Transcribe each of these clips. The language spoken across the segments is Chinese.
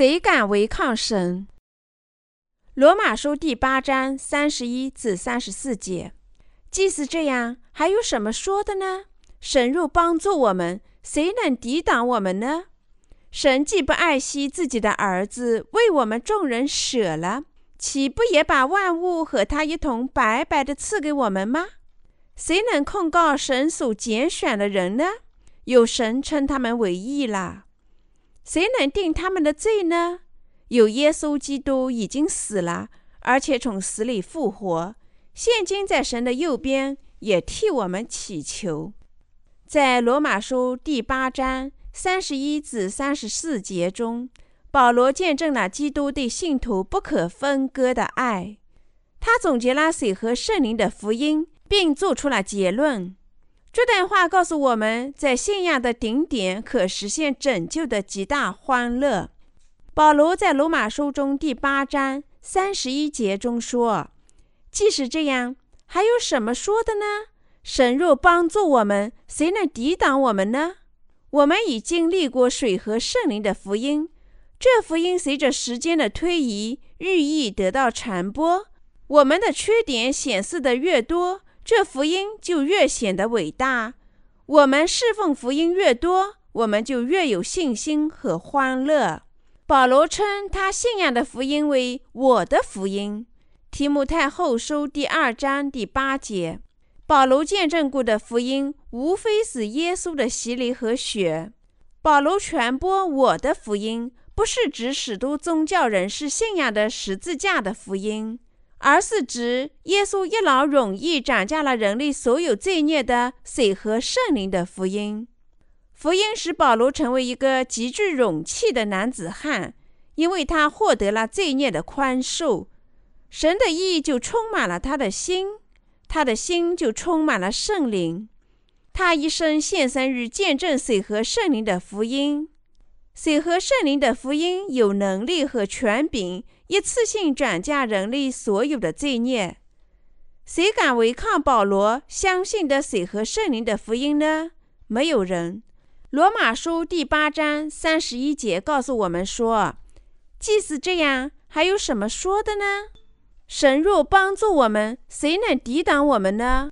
谁敢违抗神？罗马书第八章三十一至三十四节。既是这样，还有什么说的呢？神若帮助我们，谁能抵挡我们呢？神既不爱惜自己的儿子，为我们众人舍了，岂不也把万物和他一同白白的赐给我们吗？谁能控告神所拣选的人呢？有神称他们为义了。谁能定他们的罪呢？有耶稣基督已经死了，而且从死里复活，现今在神的右边，也替我们祈求。在罗马书第八章三十一至三十四节中，保罗见证了基督对信徒不可分割的爱。他总结了水和圣灵的福音，并做出了结论。这段话告诉我们在信仰的顶点可实现拯救的极大欢乐。保罗在罗马书中第八章三十一节中说：“即使这样，还有什么说的呢？”神若帮助我们，谁能抵挡我们呢？我们已经历过水和圣灵的福音，这福音随着时间的推移，日益得到传播。我们的缺点显示的越多，这福音就越显得伟大。我们侍奉福音越多，我们就越有信心和欢乐。保罗称他信仰的福音为“我的福音”。提摩太后书第二章第八节。保罗见证过的福音，无非是耶稣的洗礼和血。保罗传播我的福音，不是指使徒宗教人士信仰的十字架的福音，而是指耶稣一劳永逸涨价了人类所有罪孽的水和圣灵的福音。福音使保罗成为一个极具勇气的男子汉，因为他获得了罪孽的宽恕，神的意就充满了他的心。他的心就充满了圣灵，他一生献身于见证水和圣灵的福音。水和圣灵的福音有能力和权柄，一次性转嫁人类所有的罪孽。谁敢违抗保罗相信的水和圣灵的福音呢？没有人。罗马书第八章三十一节告诉我们说：“即使这样，还有什么说的呢？”神若帮助我们，谁能抵挡我们呢？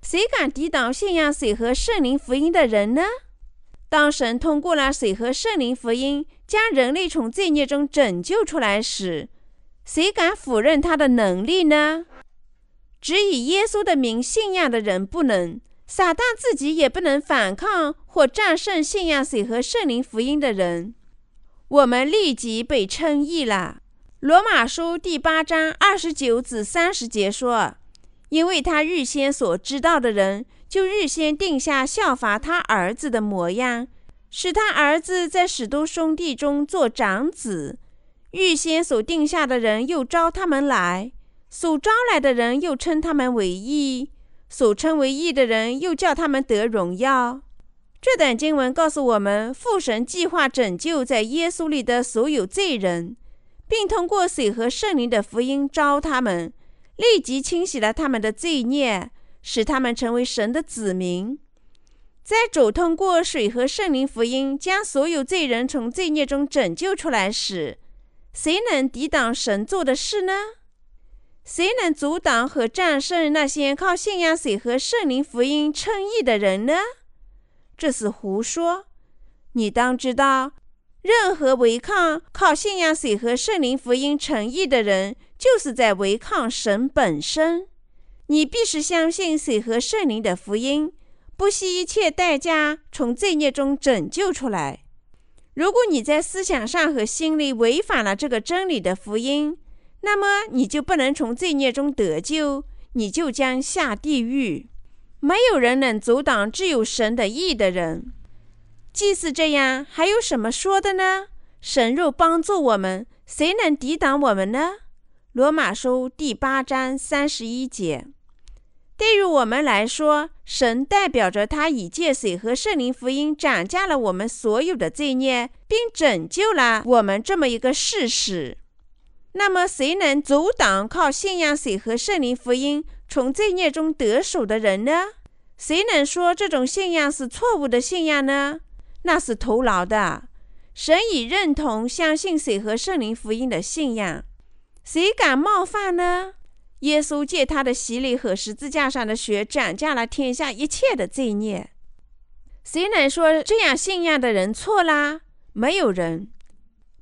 谁敢抵挡信仰水和圣灵福音的人呢？当神通过了水和圣灵福音，将人类从罪孽中拯救出来时，谁敢否认他的能力呢？只以耶稣的名信仰的人不能，撒旦自己也不能反抗或战胜信仰水和圣灵福音的人。我们立即被称义了。罗马书第八章二十九至三十节说：“因为他预先所知道的人，就预先定下效法他儿子的模样，使他儿子在许多兄弟中做长子。预先所定下的人，又招他们来；所招来的人，又称他们为义；所称为义的人，又叫他们得荣耀。”这段经文告诉我们，父神计划拯救在耶稣里的所有罪人。并通过水和圣灵的福音招他们，立即清洗了他们的罪孽，使他们成为神的子民。在主通过水和圣灵福音将所有罪人从罪孽中拯救出来时，谁能抵挡神做的事呢？谁能阻挡和战胜那些靠信仰水和圣灵福音称义的人呢？这是胡说！你当知道。任何违抗靠信仰水和圣灵福音诚意的人，就是在违抗神本身。你必须相信水和圣灵的福音，不惜一切代价从罪孽中拯救出来。如果你在思想上和心里违反了这个真理的福音，那么你就不能从罪孽中得救，你就将下地狱。没有人能阻挡只有神的意的人。既是这样，还有什么说的呢？神若帮助我们，谁能抵挡我们呢？罗马书第八章三十一节。对于我们来说，神代表着他以借水和圣灵福音涨价了我们所有的罪孽，并拯救了我们这么一个事实。那么，谁能阻挡靠信仰水和圣灵福音从罪孽中得手的人呢？谁能说这种信仰是错误的信仰呢？那是徒劳的。神已认同相信水和圣灵福音的信仰，谁敢冒犯呢？耶稣借他的洗礼和十字架上的血，斩下了天下一切的罪孽。谁能说这样信仰的人错啦？没有人。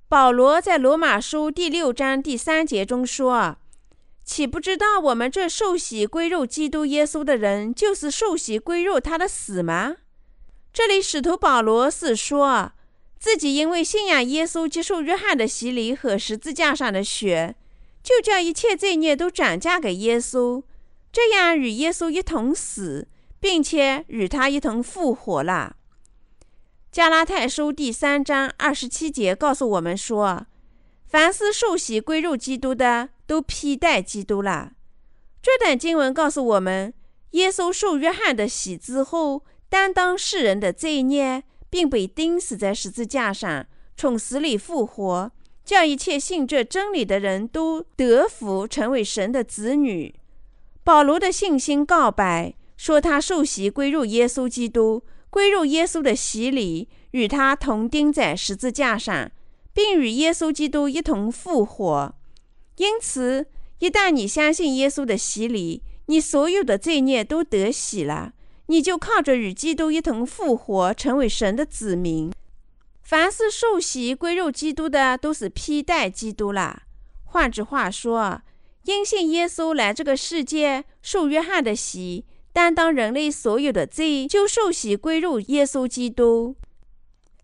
保罗在罗马书第六章第三节中说：“岂不知道我们这受洗归入基督耶稣的人，就是受洗归入他的死吗？”这里使徒保罗是说自己因为信仰耶稣，接受约翰的洗礼和十字架上的血。就将一切罪孽都转嫁给耶稣，这样与耶稣一同死，并且与他一同复活了。加拉太书第三章二十七节告诉我们说：“凡是受洗归入基督的，都披戴基督了。”这段经文告诉我们，耶稣受约翰的洗之后，担当世人的罪孽，并被钉死在十字架上，从死里复活。叫一切信这真理的人都得福，成为神的子女。保罗的信心告白说，他受洗归入耶稣基督，归入耶稣的洗礼，与他同钉在十字架上，并与耶稣基督一同复活。因此，一旦你相信耶稣的洗礼，你所有的罪孽都得洗了，你就靠着与基督一同复活，成为神的子民。凡是受洗归入基督的，都是披戴基督了。换句话说，因信耶稣来这个世界，受约翰的洗，担当人类所有的罪，就受洗归入耶稣基督。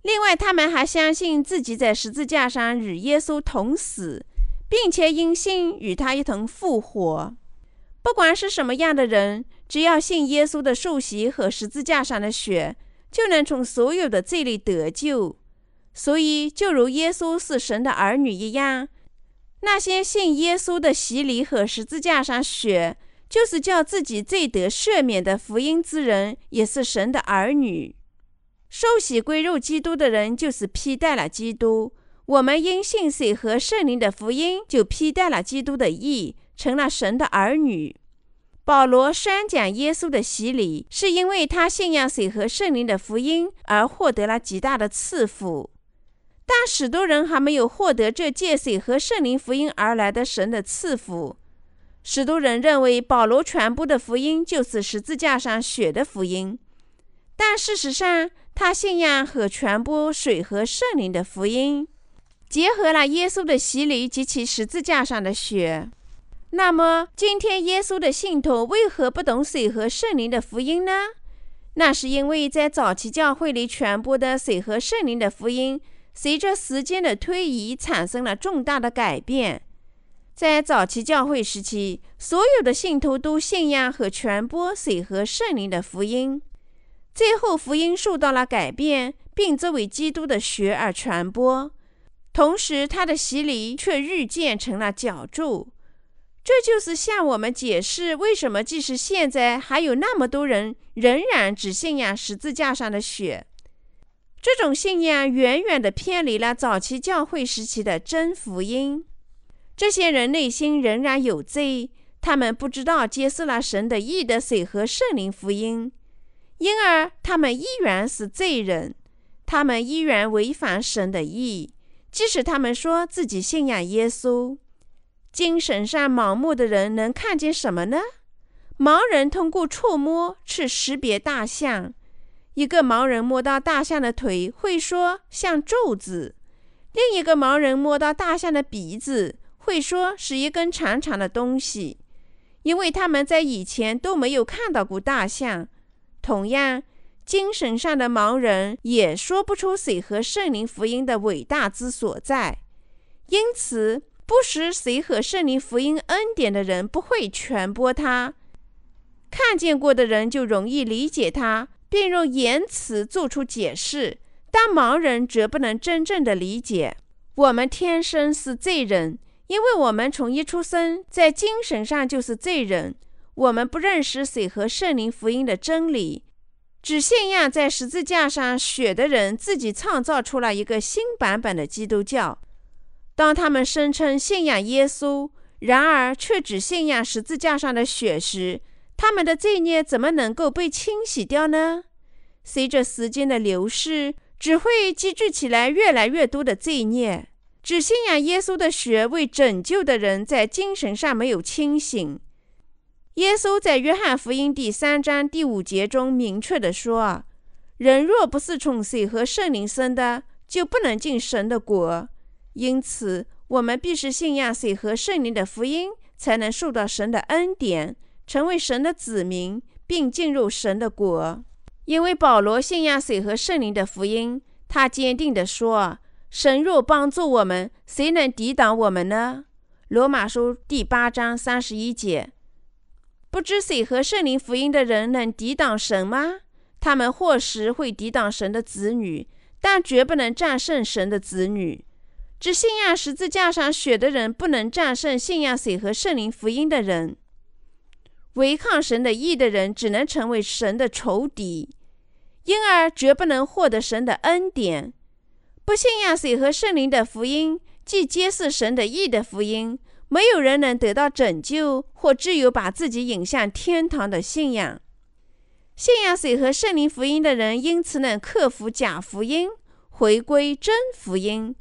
另外，他们还相信自己在十字架上与耶稣同死，并且因信与他一同复活。不管是什么样的人，只要信耶稣的受洗和十字架上的血，就能从所有的罪里得救。所以，就如耶稣是神的儿女一样，那些信耶稣的洗礼和十字架上血，就是叫自己罪得赦免的福音之人，也是神的儿女。受洗归入基督的人，就是披戴了基督。我们因信水和圣灵的福音，就披戴了基督的义，成了神的儿女。保罗宣讲耶稣的洗礼，是因为他信仰水和圣灵的福音，而获得了极大的赐福。但许多人还没有获得这借水和圣灵福音而来的神的赐福。许多人认为保罗传播的福音就是十字架上血的福音，但事实上，他信仰和传播水和圣灵的福音，结合了耶稣的洗礼及其十字架上的血。那么，今天耶稣的信徒为何不懂水和圣灵的福音呢？那是因为在早期教会里传播的水和圣灵的福音。随着时间的推移，产生了重大的改变。在早期教会时期，所有的信徒都信仰和传播水和圣灵的福音。最后，福音受到了改变，并作为基督的血而传播。同时，他的洗礼却日渐成了脚注。这就是向我们解释为什么，即使现在还有那么多人仍然只信仰十字架上的血。这种信仰远远地偏离了早期教会时期的真福音。这些人内心仍然有罪，他们不知道接受了神的义的水和圣灵福音，因而他们依然是罪人，他们依然违反神的义，即使他们说自己信仰耶稣。精神上盲目的人能看见什么呢？盲人通过触摸去识别大象。一个盲人摸到大象的腿，会说像柱子；另一个盲人摸到大象的鼻子，会说是一根长长的东西，因为他们在以前都没有看到过大象。同样，精神上的盲人也说不出水和圣灵福音的伟大之所在，因此，不识水和圣灵福音恩典的人不会传播它；看见过的人就容易理解它。并用言辞做出解释，但盲人则不能真正的理解。我们天生是罪人，因为我们从一出生，在精神上就是罪人。我们不认识水和圣灵福音的真理，只信仰在十字架上血的人自己创造出了一个新版本的基督教。当他们声称信仰耶稣，然而却只信仰十字架上的血时，他们的罪孽怎么能够被清洗掉呢？随着时间的流逝，只会积聚起来越来越多的罪孽。只信仰耶稣的血为拯救的人，在精神上没有清醒。耶稣在约翰福音第三章第五节中明确地说：“人若不是从水和圣灵生的，就不能进神的国。”因此，我们必须信仰水和圣灵的福音，才能受到神的恩典，成为神的子民，并进入神的国。因为保罗信仰水和圣灵的福音，他坚定地说。神若帮助我们，谁能抵挡我们呢？罗马书第八章三十一节。不知水和圣灵福音的人能抵挡神吗？他们或时会抵挡神的子女，但绝不能战胜神的子女。只信仰十字架上血的人，不能战胜信仰水和圣灵福音的人。违抗神的义的人，只能成为神的仇敌，因而绝不能获得神的恩典。不信仰水和圣灵的福音，即揭示神的义的福音，没有人能得到拯救，或只有把自己引向天堂的信仰。信仰水和圣灵福音的人，因此能克服假福音，回归真福音。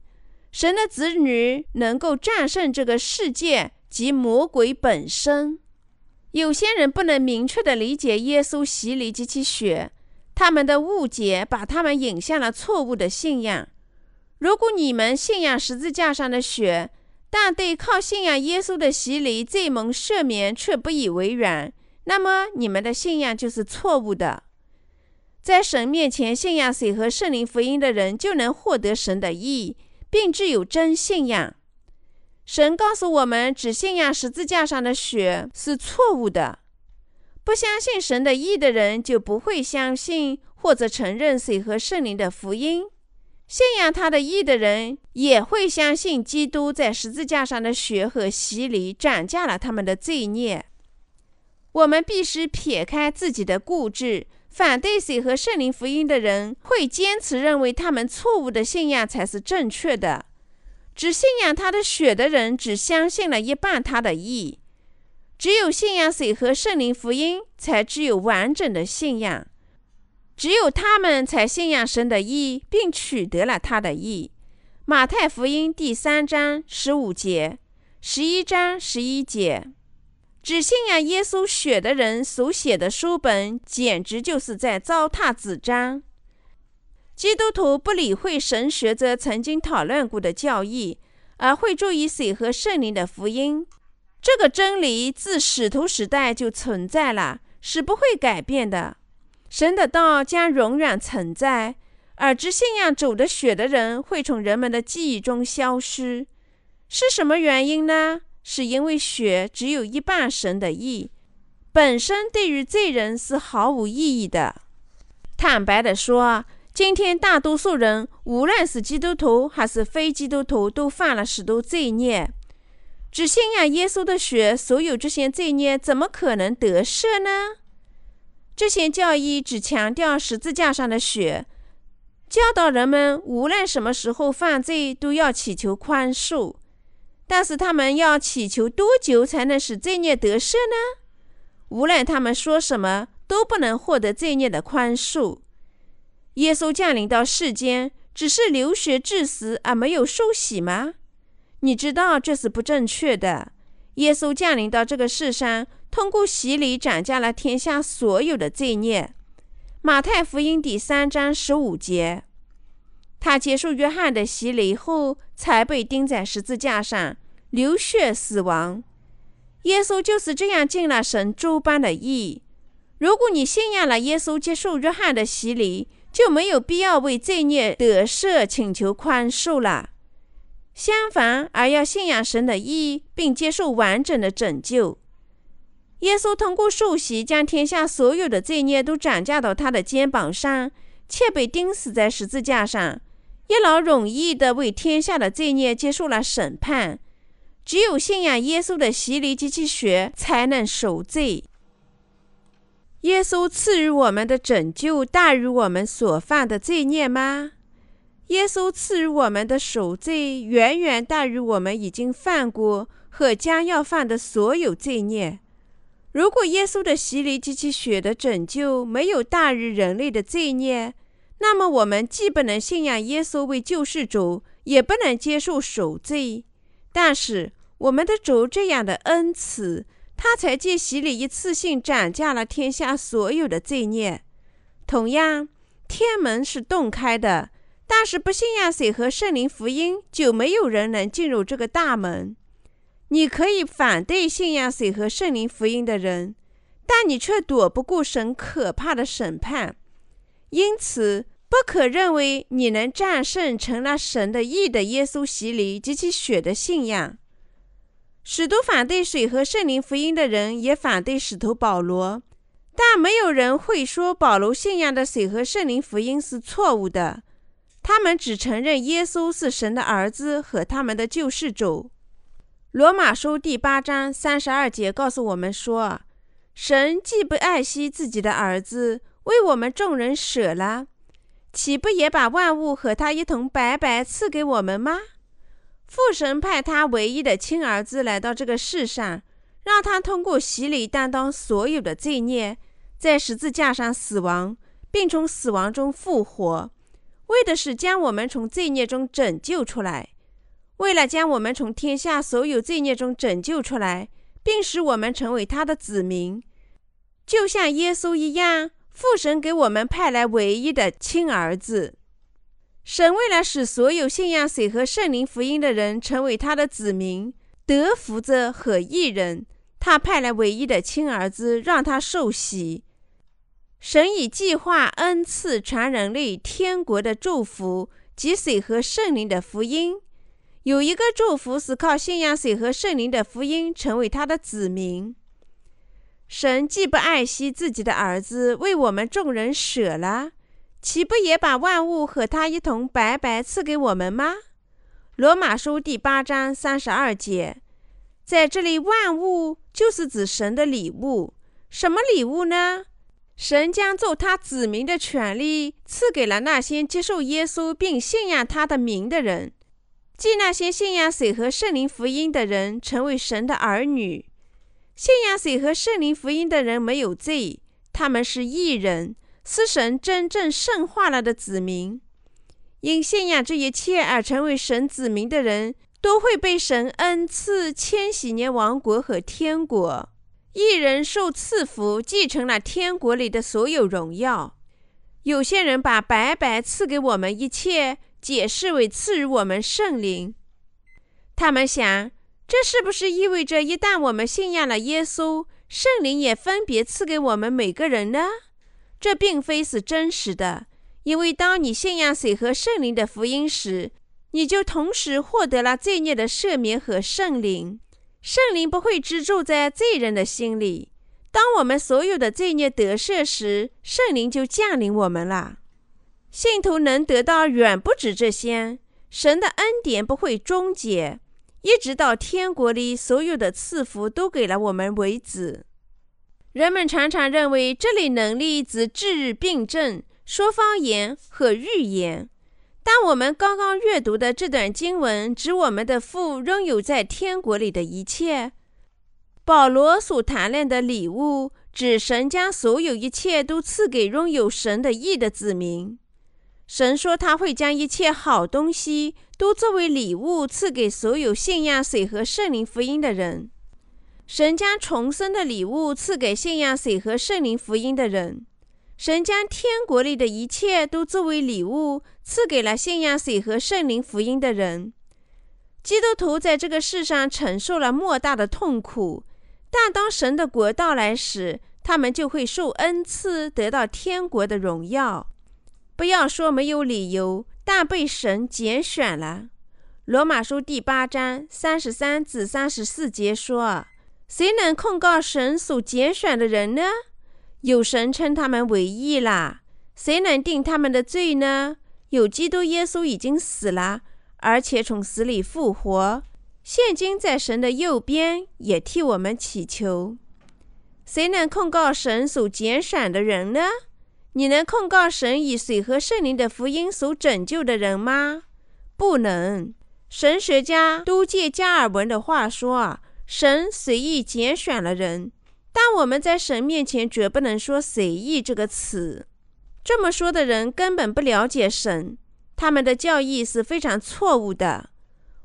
神的子女能够战胜这个世界及魔鬼本身。有些人不能明确地理解耶稣洗礼及其血，他们的误解把他们引向了错误的信仰。如果你们信仰十字架上的血，但对靠信仰耶稣的洗礼罪蒙赦免却不以为然，那么你们的信仰就是错误的。在神面前信仰水和圣灵福音的人，就能获得神的义，并具有真信仰。神告诉我们，只信仰十字架上的血是错误的。不相信神的意的人，就不会相信或者承认水和圣灵的福音。信仰他的意的人也会相信基督在十字架上的血和洗礼涨价了他们的罪孽。我们必须撇开自己的固执，反对水和圣灵福音的人会坚持认为他们错误的信仰才是正确的。只信仰他的血的人只相信了一半他的义。只有信仰水和圣灵福音，才具有完整的信仰。只有他们才信仰神的义，并取得了他的义。马太福音第三章十五节，十一章十一节。只信仰耶稣血的人所写的书本，简直就是在糟蹋纸张。基督徒不理会神学者曾经讨论过的教义，而会注意水和圣灵的福音。这个真理自使徒时代就存在了，是不会改变的。神的道将永远存在，而只信仰主的血的人会从人们的记忆中消失。是什么原因呢？是因为血只有一半神的意，本身对于罪人是毫无意义的。坦白地说，今天大多数人，无论是基督徒还是非基督徒，都犯了许多罪孽。只信仰耶稣的血，所有这些罪孽怎么可能得赦呢？这些教义只强调十字架上的血，教导人们无论什么时候犯罪都要祈求宽恕。但是他们要祈求多久才能使罪孽得赦呢？无论他们说什么，都不能获得罪孽的宽恕。耶稣降临到世间，只是流血致死而没有受洗吗？你知道这是不正确的。耶稣降临到这个世上。通过洗礼斩下了天下所有的罪孽。马太福音第三章十五节，他结束约翰的洗礼后，才被钉在十字架上，流血死亡。耶稣就是这样尽了神诸般的义。如果你信仰了耶稣，接受约翰的洗礼，就没有必要为罪孽得赦请求宽恕了。相反，而要信仰神的义，并接受完整的拯救。耶稣通过受洗，将天下所有的罪孽都转嫁到他的肩膀上，且被钉死在十字架上，一劳永逸地为天下的罪孽接受了审判。只有信仰耶稣的洗礼及其血，才能赎罪。耶稣赐予我们的拯救大于我们所犯的罪孽吗？耶稣赐予我们的赎罪远远大于我们已经犯过和将要犯的所有罪孽。如果耶稣的洗礼及其血的拯救没有大于人类的罪孽，那么我们既不能信仰耶稣为救世主，也不能接受赎罪。但是我们的主这样的恩慈，他才借洗礼一次性斩价了天下所有的罪孽。同样，天门是洞开的，但是不信仰水和圣灵福音，就没有人能进入这个大门。你可以反对信仰水和圣灵福音的人，但你却躲不过神可怕的审判。因此，不可认为你能战胜成了神的义的耶稣洗礼及其血的信仰。许多反对水和圣灵福音的人也反对使徒保罗，但没有人会说保罗信仰的水和圣灵福音是错误的。他们只承认耶稣是神的儿子和他们的救世主。罗马书第八章三十二节告诉我们说：“神既不爱惜自己的儿子。”为我们众人舍了，岂不也把万物和他一同白白赐给我们吗？父神派他唯一的亲儿子来到这个世上，让他通过洗礼担当所有的罪孽，在十字架上死亡，并从死亡中复活，为的是将我们从罪孽中拯救出来。为了将我们从天下所有罪孽中拯救出来，并使我们成为他的子民，就像耶稣一样。父神给我们派来唯一的亲儿子。神为了使所有信仰水和圣灵福音的人成为他的子民、得福者和义人，他派来唯一的亲儿子，让他受洗。神以计划恩赐传人类天国的祝福及水和圣灵的福音。有一个祝福是靠信仰水和圣灵的福音成为他的子民。神既不爱惜自己的儿子，为我们众人舍了，岂不也把万物和他一同白白赐给我们吗？罗马书第八章三十二节，在这里，万物就是指神的礼物。什么礼物呢？神将做他子民的权利赐给了那些接受耶稣并信仰他的名的人，即那些信仰水和圣灵福音的人，成为神的儿女。信仰水和圣灵福音的人没有罪，他们是义人，是神真正圣化了的子民。因信仰这一切而成为神子民的人，都会被神恩赐千禧年王国和天国。一人受赐福，继承了天国里的所有荣耀。有些人把白白赐给我们一切解释为赐予我们圣灵，他们想。这是不是意味着，一旦我们信仰了耶稣，圣灵也分别赐给我们每个人呢？这并非是真实的，因为当你信仰水和圣灵的福音时，你就同时获得了罪孽的赦免和圣灵。圣灵不会居住在罪人的心里。当我们所有的罪孽得赦时，圣灵就降临我们了。信徒能得到远不止这些，神的恩典不会终结。一直到天国里所有的赐福都给了我们为止。人们常常认为这类能力指治病症、说方言和预言，但我们刚刚阅读的这段经文指我们的父拥有在天国里的一切。保罗所谈论的礼物指神将所有一切都赐给拥有神的义的子民。神说他会将一切好东西。都作为礼物赐给所有信仰水和圣灵福音的人。神将重生的礼物赐给信仰水和圣灵福音的人。神将天国里的一切都作为礼物赐给了信仰水和圣灵福音的人。基督徒在这个世上承受了莫大的痛苦，但当神的国到来时，他们就会受恩赐，得到天国的荣耀。不要说没有理由。但被神拣选了。罗马书第八章三十三至三十四节说：“谁能控告神所拣选的人呢？有神称他们为义啦。谁能定他们的罪呢？有基督耶稣已经死了，而且从死里复活，现今在神的右边，也替我们祈求。谁能控告神所拣选的人呢？”你能控告神以水和圣灵的福音所拯救的人吗？不能。神学家都借加尔文的话说，神随意拣选了人，但我们在神面前绝不能说随意这个词。这么说的人根本不了解神，他们的教义是非常错误的。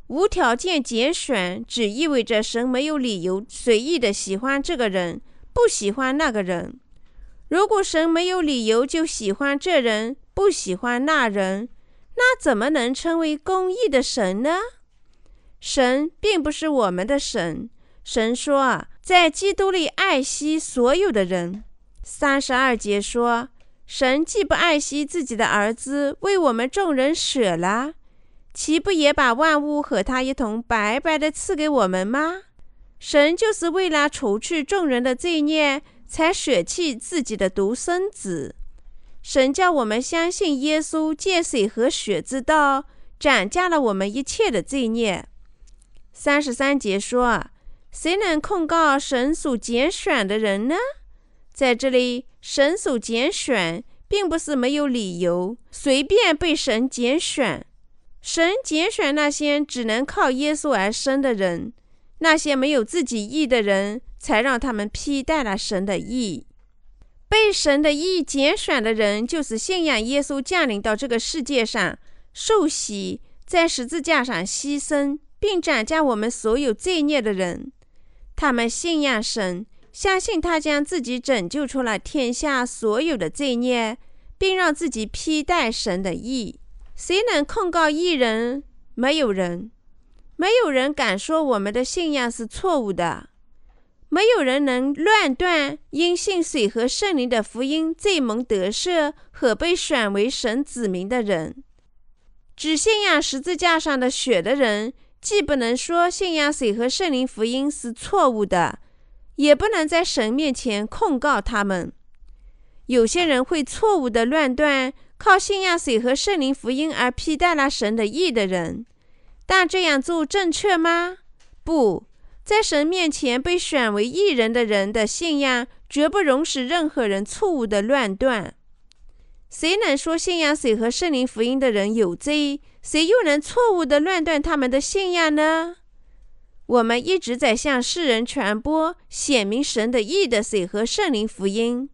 无条件拣选只意味着神没有理由随意的喜欢这个人，不喜欢那个人。如果神没有理由就喜欢这人，不喜欢那人，那怎么能称为公义的神呢？神并不是我们的神。神说啊，在基督里爱惜所有的人。三十二节说，神既不爱惜自己的儿子，为我们众人舍了。岂不也把万物和他一同白白的赐给我们吗？神就是为了除去众人的罪孽，才舍弃自己的独生子。神叫我们相信耶稣借水和血之道，斩价了我们一切的罪孽。三十三节说：“谁能控告神所拣选的人呢？”在这里，神所拣选，并不是没有理由，随便被神拣选。神拣选那些只能靠耶稣而生的人，那些没有自己义的人，才让他们披戴了神的义。被神的义拣选的人，就是信仰耶稣降临到这个世界上，受洗，在十字架上牺牲，并斩下我们所有罪孽的人。他们信仰神，相信他将自己拯救出了天下所有的罪孽，并让自己披戴神的义。谁能控告一人？没有人，没有人敢说我们的信仰是错误的。没有人能乱断因信水和圣灵的福音罪蒙得赦和被选为神子民的人。只信仰十字架上的血的人，既不能说信仰水和圣灵福音是错误的，也不能在神面前控告他们。有些人会错误的乱断。靠信仰水和圣灵福音而披戴了神的义的人，但这样做正确吗？不在神面前被选为义人的人的信仰，绝不容许任何人错误的乱断。谁能说信仰水和圣灵福音的人有罪？谁又能错误的乱断他们的信仰呢？我们一直在向世人传播显明神的义的水和圣灵福音。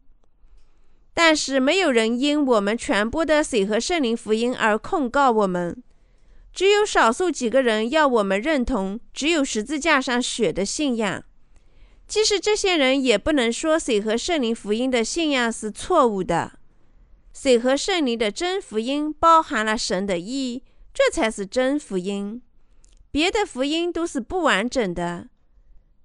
但是没有人因我们传播的水和圣灵福音而控告我们，只有少数几个人要我们认同只有十字架上血的信仰。即使这些人也不能说水和圣灵福音的信仰是错误的。水和圣灵的真福音包含了神的意，这才是真福音。别的福音都是不完整的。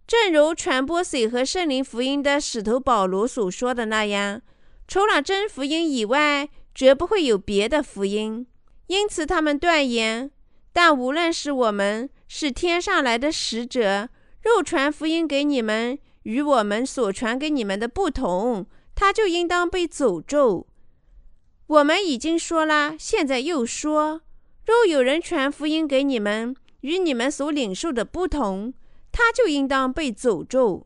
正如传播水和圣灵福音的使徒保罗所说的那样。除了真福音以外，绝不会有别的福音。因此，他们断言：但无论是我们是天上来的使者，肉传福音给你们，与我们所传给你们的不同，他就应当被诅咒。我们已经说了，现在又说：若有人传福音给你们，与你们所领受的不同，他就应当被诅咒。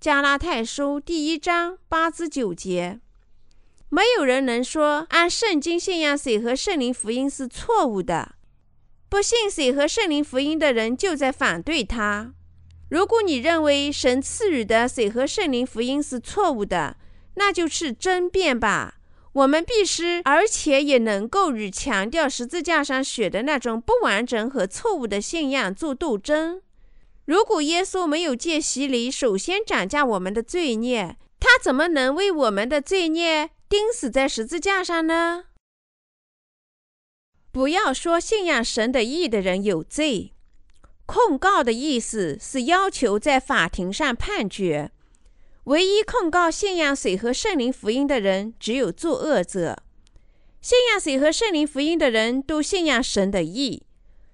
加拉太书第一章八至九节。没有人能说按圣经信仰水和圣灵福音是错误的。不信水和圣灵福音的人就在反对他。如果你认为神赐予的水和圣灵福音是错误的，那就是争辩吧。我们必须，而且也能够与强调十字架上血的那种不完整和错误的信仰做斗争。如果耶稣没有借洗礼首先涨价我们的罪孽，他怎么能为我们的罪孽？钉死在十字架上呢？不要说信仰神的义的人有罪，控告的意思是要求在法庭上判决。唯一控告信仰水和圣灵福音的人，只有作恶者。信仰水和圣灵福音的人都信仰神的义，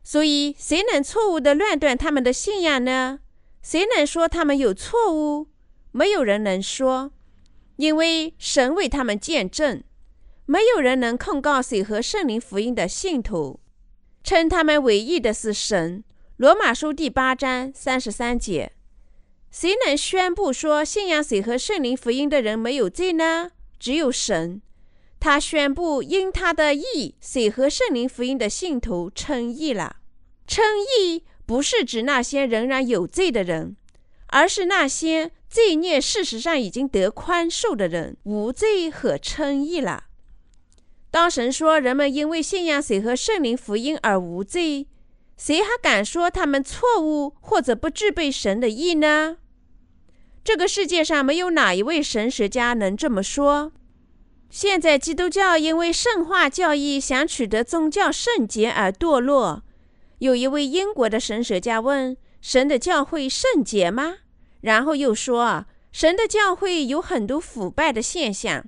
所以谁能错误的乱断他们的信仰呢？谁能说他们有错误？没有人能说。因为神为他们见证，没有人能控告谁和圣灵福音的信徒，称他们为义的是神。罗马书第八章三十三节，谁能宣布说信仰谁和圣灵福音的人没有罪呢？只有神。他宣布因他的义，谁和圣灵福音的信徒称义了。称义不是指那些仍然有罪的人，而是那些。罪孽事实上已经得宽恕的人，无罪可称义了。当神说人们因为信仰水和圣灵福音而无罪，谁还敢说他们错误或者不具备神的意呢？这个世界上没有哪一位神学家能这么说。现在基督教因为圣化教义想取得宗教圣洁而堕落。有一位英国的神学家问：“神的教会圣洁吗？”然后又说：“神的教会有很多腐败的现象。”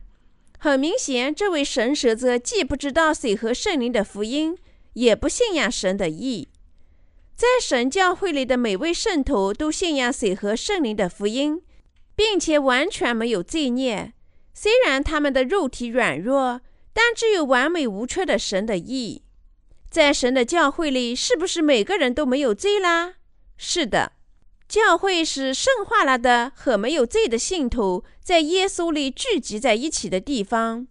很明显，这位神学者既不知道水和圣灵的福音，也不信仰神的意。在神教会里的每位圣徒都信仰水和圣灵的福音，并且完全没有罪孽。虽然他们的肉体软弱，但只有完美无缺的神的意。在神的教会里，是不是每个人都没有罪啦？是的，教会是圣化了的和没有罪的信徒在耶稣里聚集在一起的地方。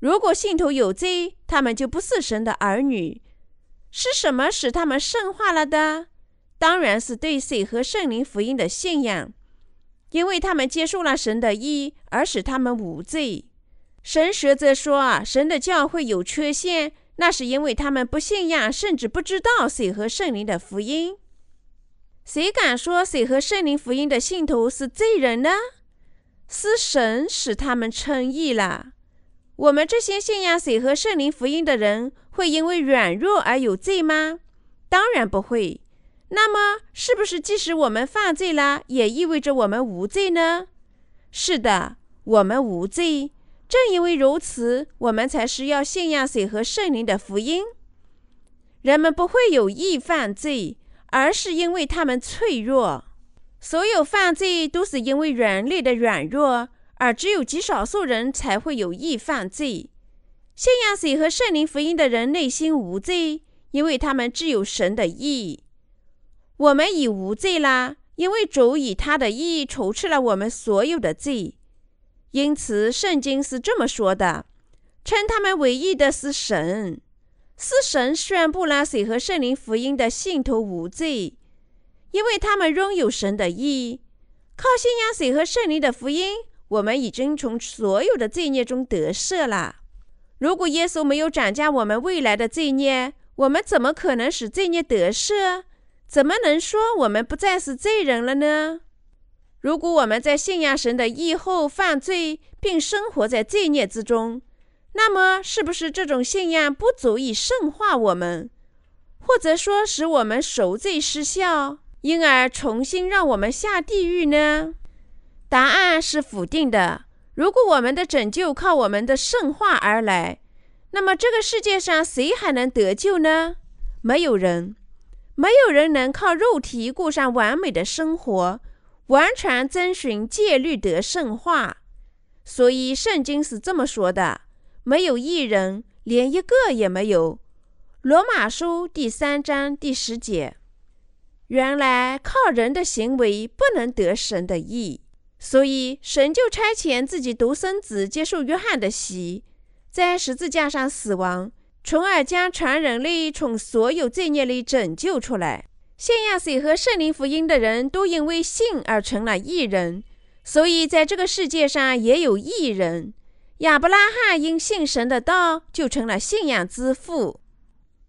如果信徒有罪，他们就不是神的儿女。是什么使他们圣化了的？当然是对水和圣灵福音的信仰，因为他们接受了神的意，而使他们无罪。神学者说啊，神的教会有缺陷。那是因为他们不信仰，甚至不知道水和圣灵的福音。谁敢说水和圣灵福音的信徒是罪人呢？是神使他们称义了。我们这些信仰水和圣灵福音的人，会因为软弱而有罪吗？当然不会。那么，是不是即使我们犯罪了，也意味着我们无罪呢？是的，我们无罪。正因为如此，我们才需要信仰水和圣灵的福音。人们不会有意犯罪，而是因为他们脆弱。所有犯罪都是因为人类的软弱，而只有极少数人才会有意犯罪。信仰水和圣灵福音的人内心无罪，因为他们只有神的意。我们已无罪啦，因为主以他的意除去了我们所有的罪。因此，圣经是这么说的：称他们唯一的是神，是神宣布了水和圣灵福音的信徒无罪，因为他们拥有神的意。靠信仰水和圣灵的福音，我们已经从所有的罪孽中得赦了。如果耶稣没有涨价我们未来的罪孽，我们怎么可能使罪孽得赦？怎么能说我们不再是罪人了呢？如果我们在信仰神的义后犯罪，并生活在罪孽之中，那么是不是这种信仰不足以圣化我们，或者说使我们赎罪失效，因而重新让我们下地狱呢？答案是否定的。如果我们的拯救靠我们的圣化而来，那么这个世界上谁还能得救呢？没有人，没有人能靠肉体过上完美的生活。完全遵循戒律得圣化，所以圣经是这么说的：没有一人，连一个也没有。罗马书第三章第十节。原来靠人的行为不能得神的意，所以神就差遣自己独生子接受约翰的洗，在十字架上死亡，从而将全人类从所有罪孽里拯救出来。信仰水和圣灵福音的人都因为信而成了义人，所以在这个世界上也有义人。亚伯拉罕因信神的道就成了信仰之父。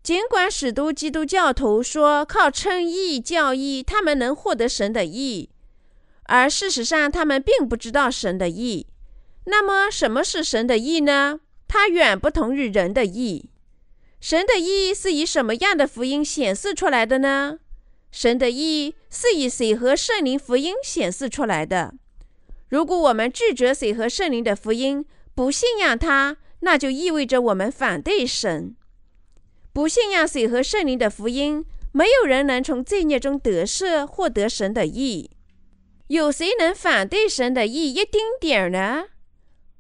尽管许多基督教徒说靠称义教义他们能获得神的义，而事实上他们并不知道神的意。那么什么是神的意呢？它远不同于人的意。神的意是以什么样的福音显示出来的呢？神的意是以水和圣灵福音显示出来的。如果我们拒绝水和圣灵的福音，不信仰它，那就意味着我们反对神。不信仰水和圣灵的福音，没有人能从罪孽中得赦，获得神的意。有谁能反对神的意一丁点儿呢？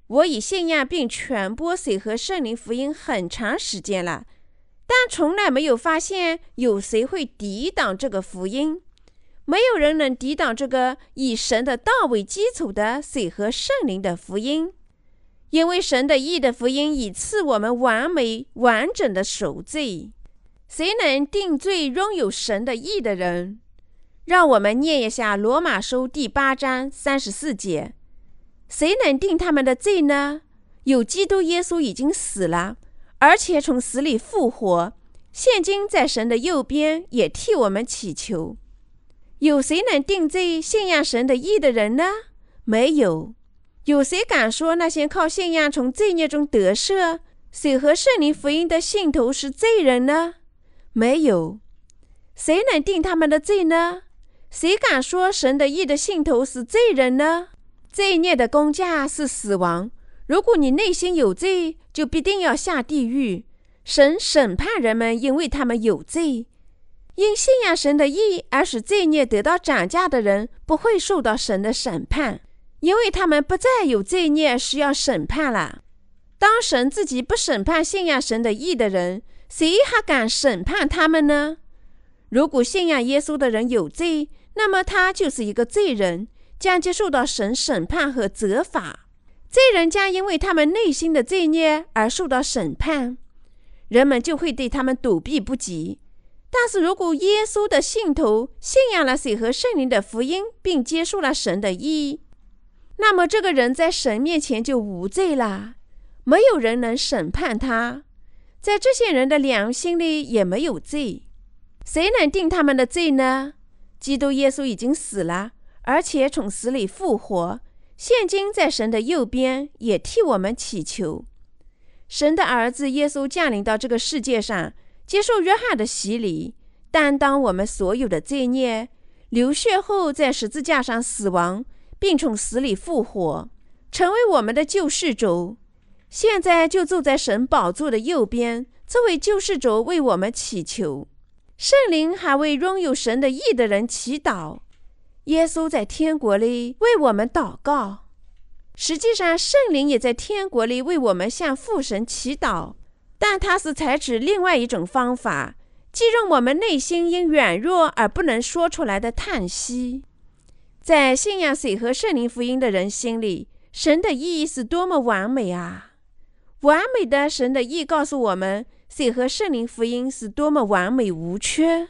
我已信仰并传播水和圣灵福音很长时间了。但从来没有发现有谁会抵挡这个福音，没有人能抵挡这个以神的道为基础的水和圣灵的福音，因为神的意的福音已赐我们完美完整的赎罪。谁能定罪拥有神的意的人？让我们念一下罗马书第八章三十四节：谁能定他们的罪呢？有基督耶稣已经死了，而且从死里复活，现今在神的右边，也替我们祈求。有谁能定罪信仰神的义的人呢？没有。有谁敢说那些靠信仰从罪孽中得赦、谁和圣灵福音的信徒是罪人呢？没有。谁能定他们的罪呢？谁敢说神的义的信徒是罪人呢？罪孽的工价是死亡。如果你内心有罪，就必定要下地狱。神审判人们，因为他们有罪。因信仰神的义而使罪孽得到涨价的人，不会受到神的审判，因为他们不再有罪孽需要审判了。当神自己不审判信仰神的义的人，谁还敢审判他们呢？如果信仰耶稣的人有罪，那么他就是一个罪人，将接受到神审判和责罚。罪人将因为他们内心的罪孽而受到审判，人们就会对他们躲避不及。但是如果耶稣的信徒信仰了水和圣灵的福音，并接受了神的意，那么这个人在神面前就无罪了，没有人能审判他，在这些人的良心里也没有罪。谁能定他们的罪呢？基督耶稣已经死了，而且从死里复活，现今在神的右边，也替我们祈求。神的儿子耶稣降临到这个世界上。接受约翰的洗礼，担当我们所有的罪孽，流血后在十字架上死亡，并从死里复活，成为我们的救世主。现在就坐在神宝座的右边，作为救世主为我们祈求。圣灵还为拥有神的义的人祈祷。耶稣在天国里为我们祷告。实际上，圣灵也在天国里为我们向父神祈祷。但他是采取另外一种方法，即让我们内心因软弱而不能说出来的叹息。在信仰水和圣灵福音的人心里，神的意义是多么完美啊！完美的神的意告诉我们，水和圣灵福音是多么完美无缺！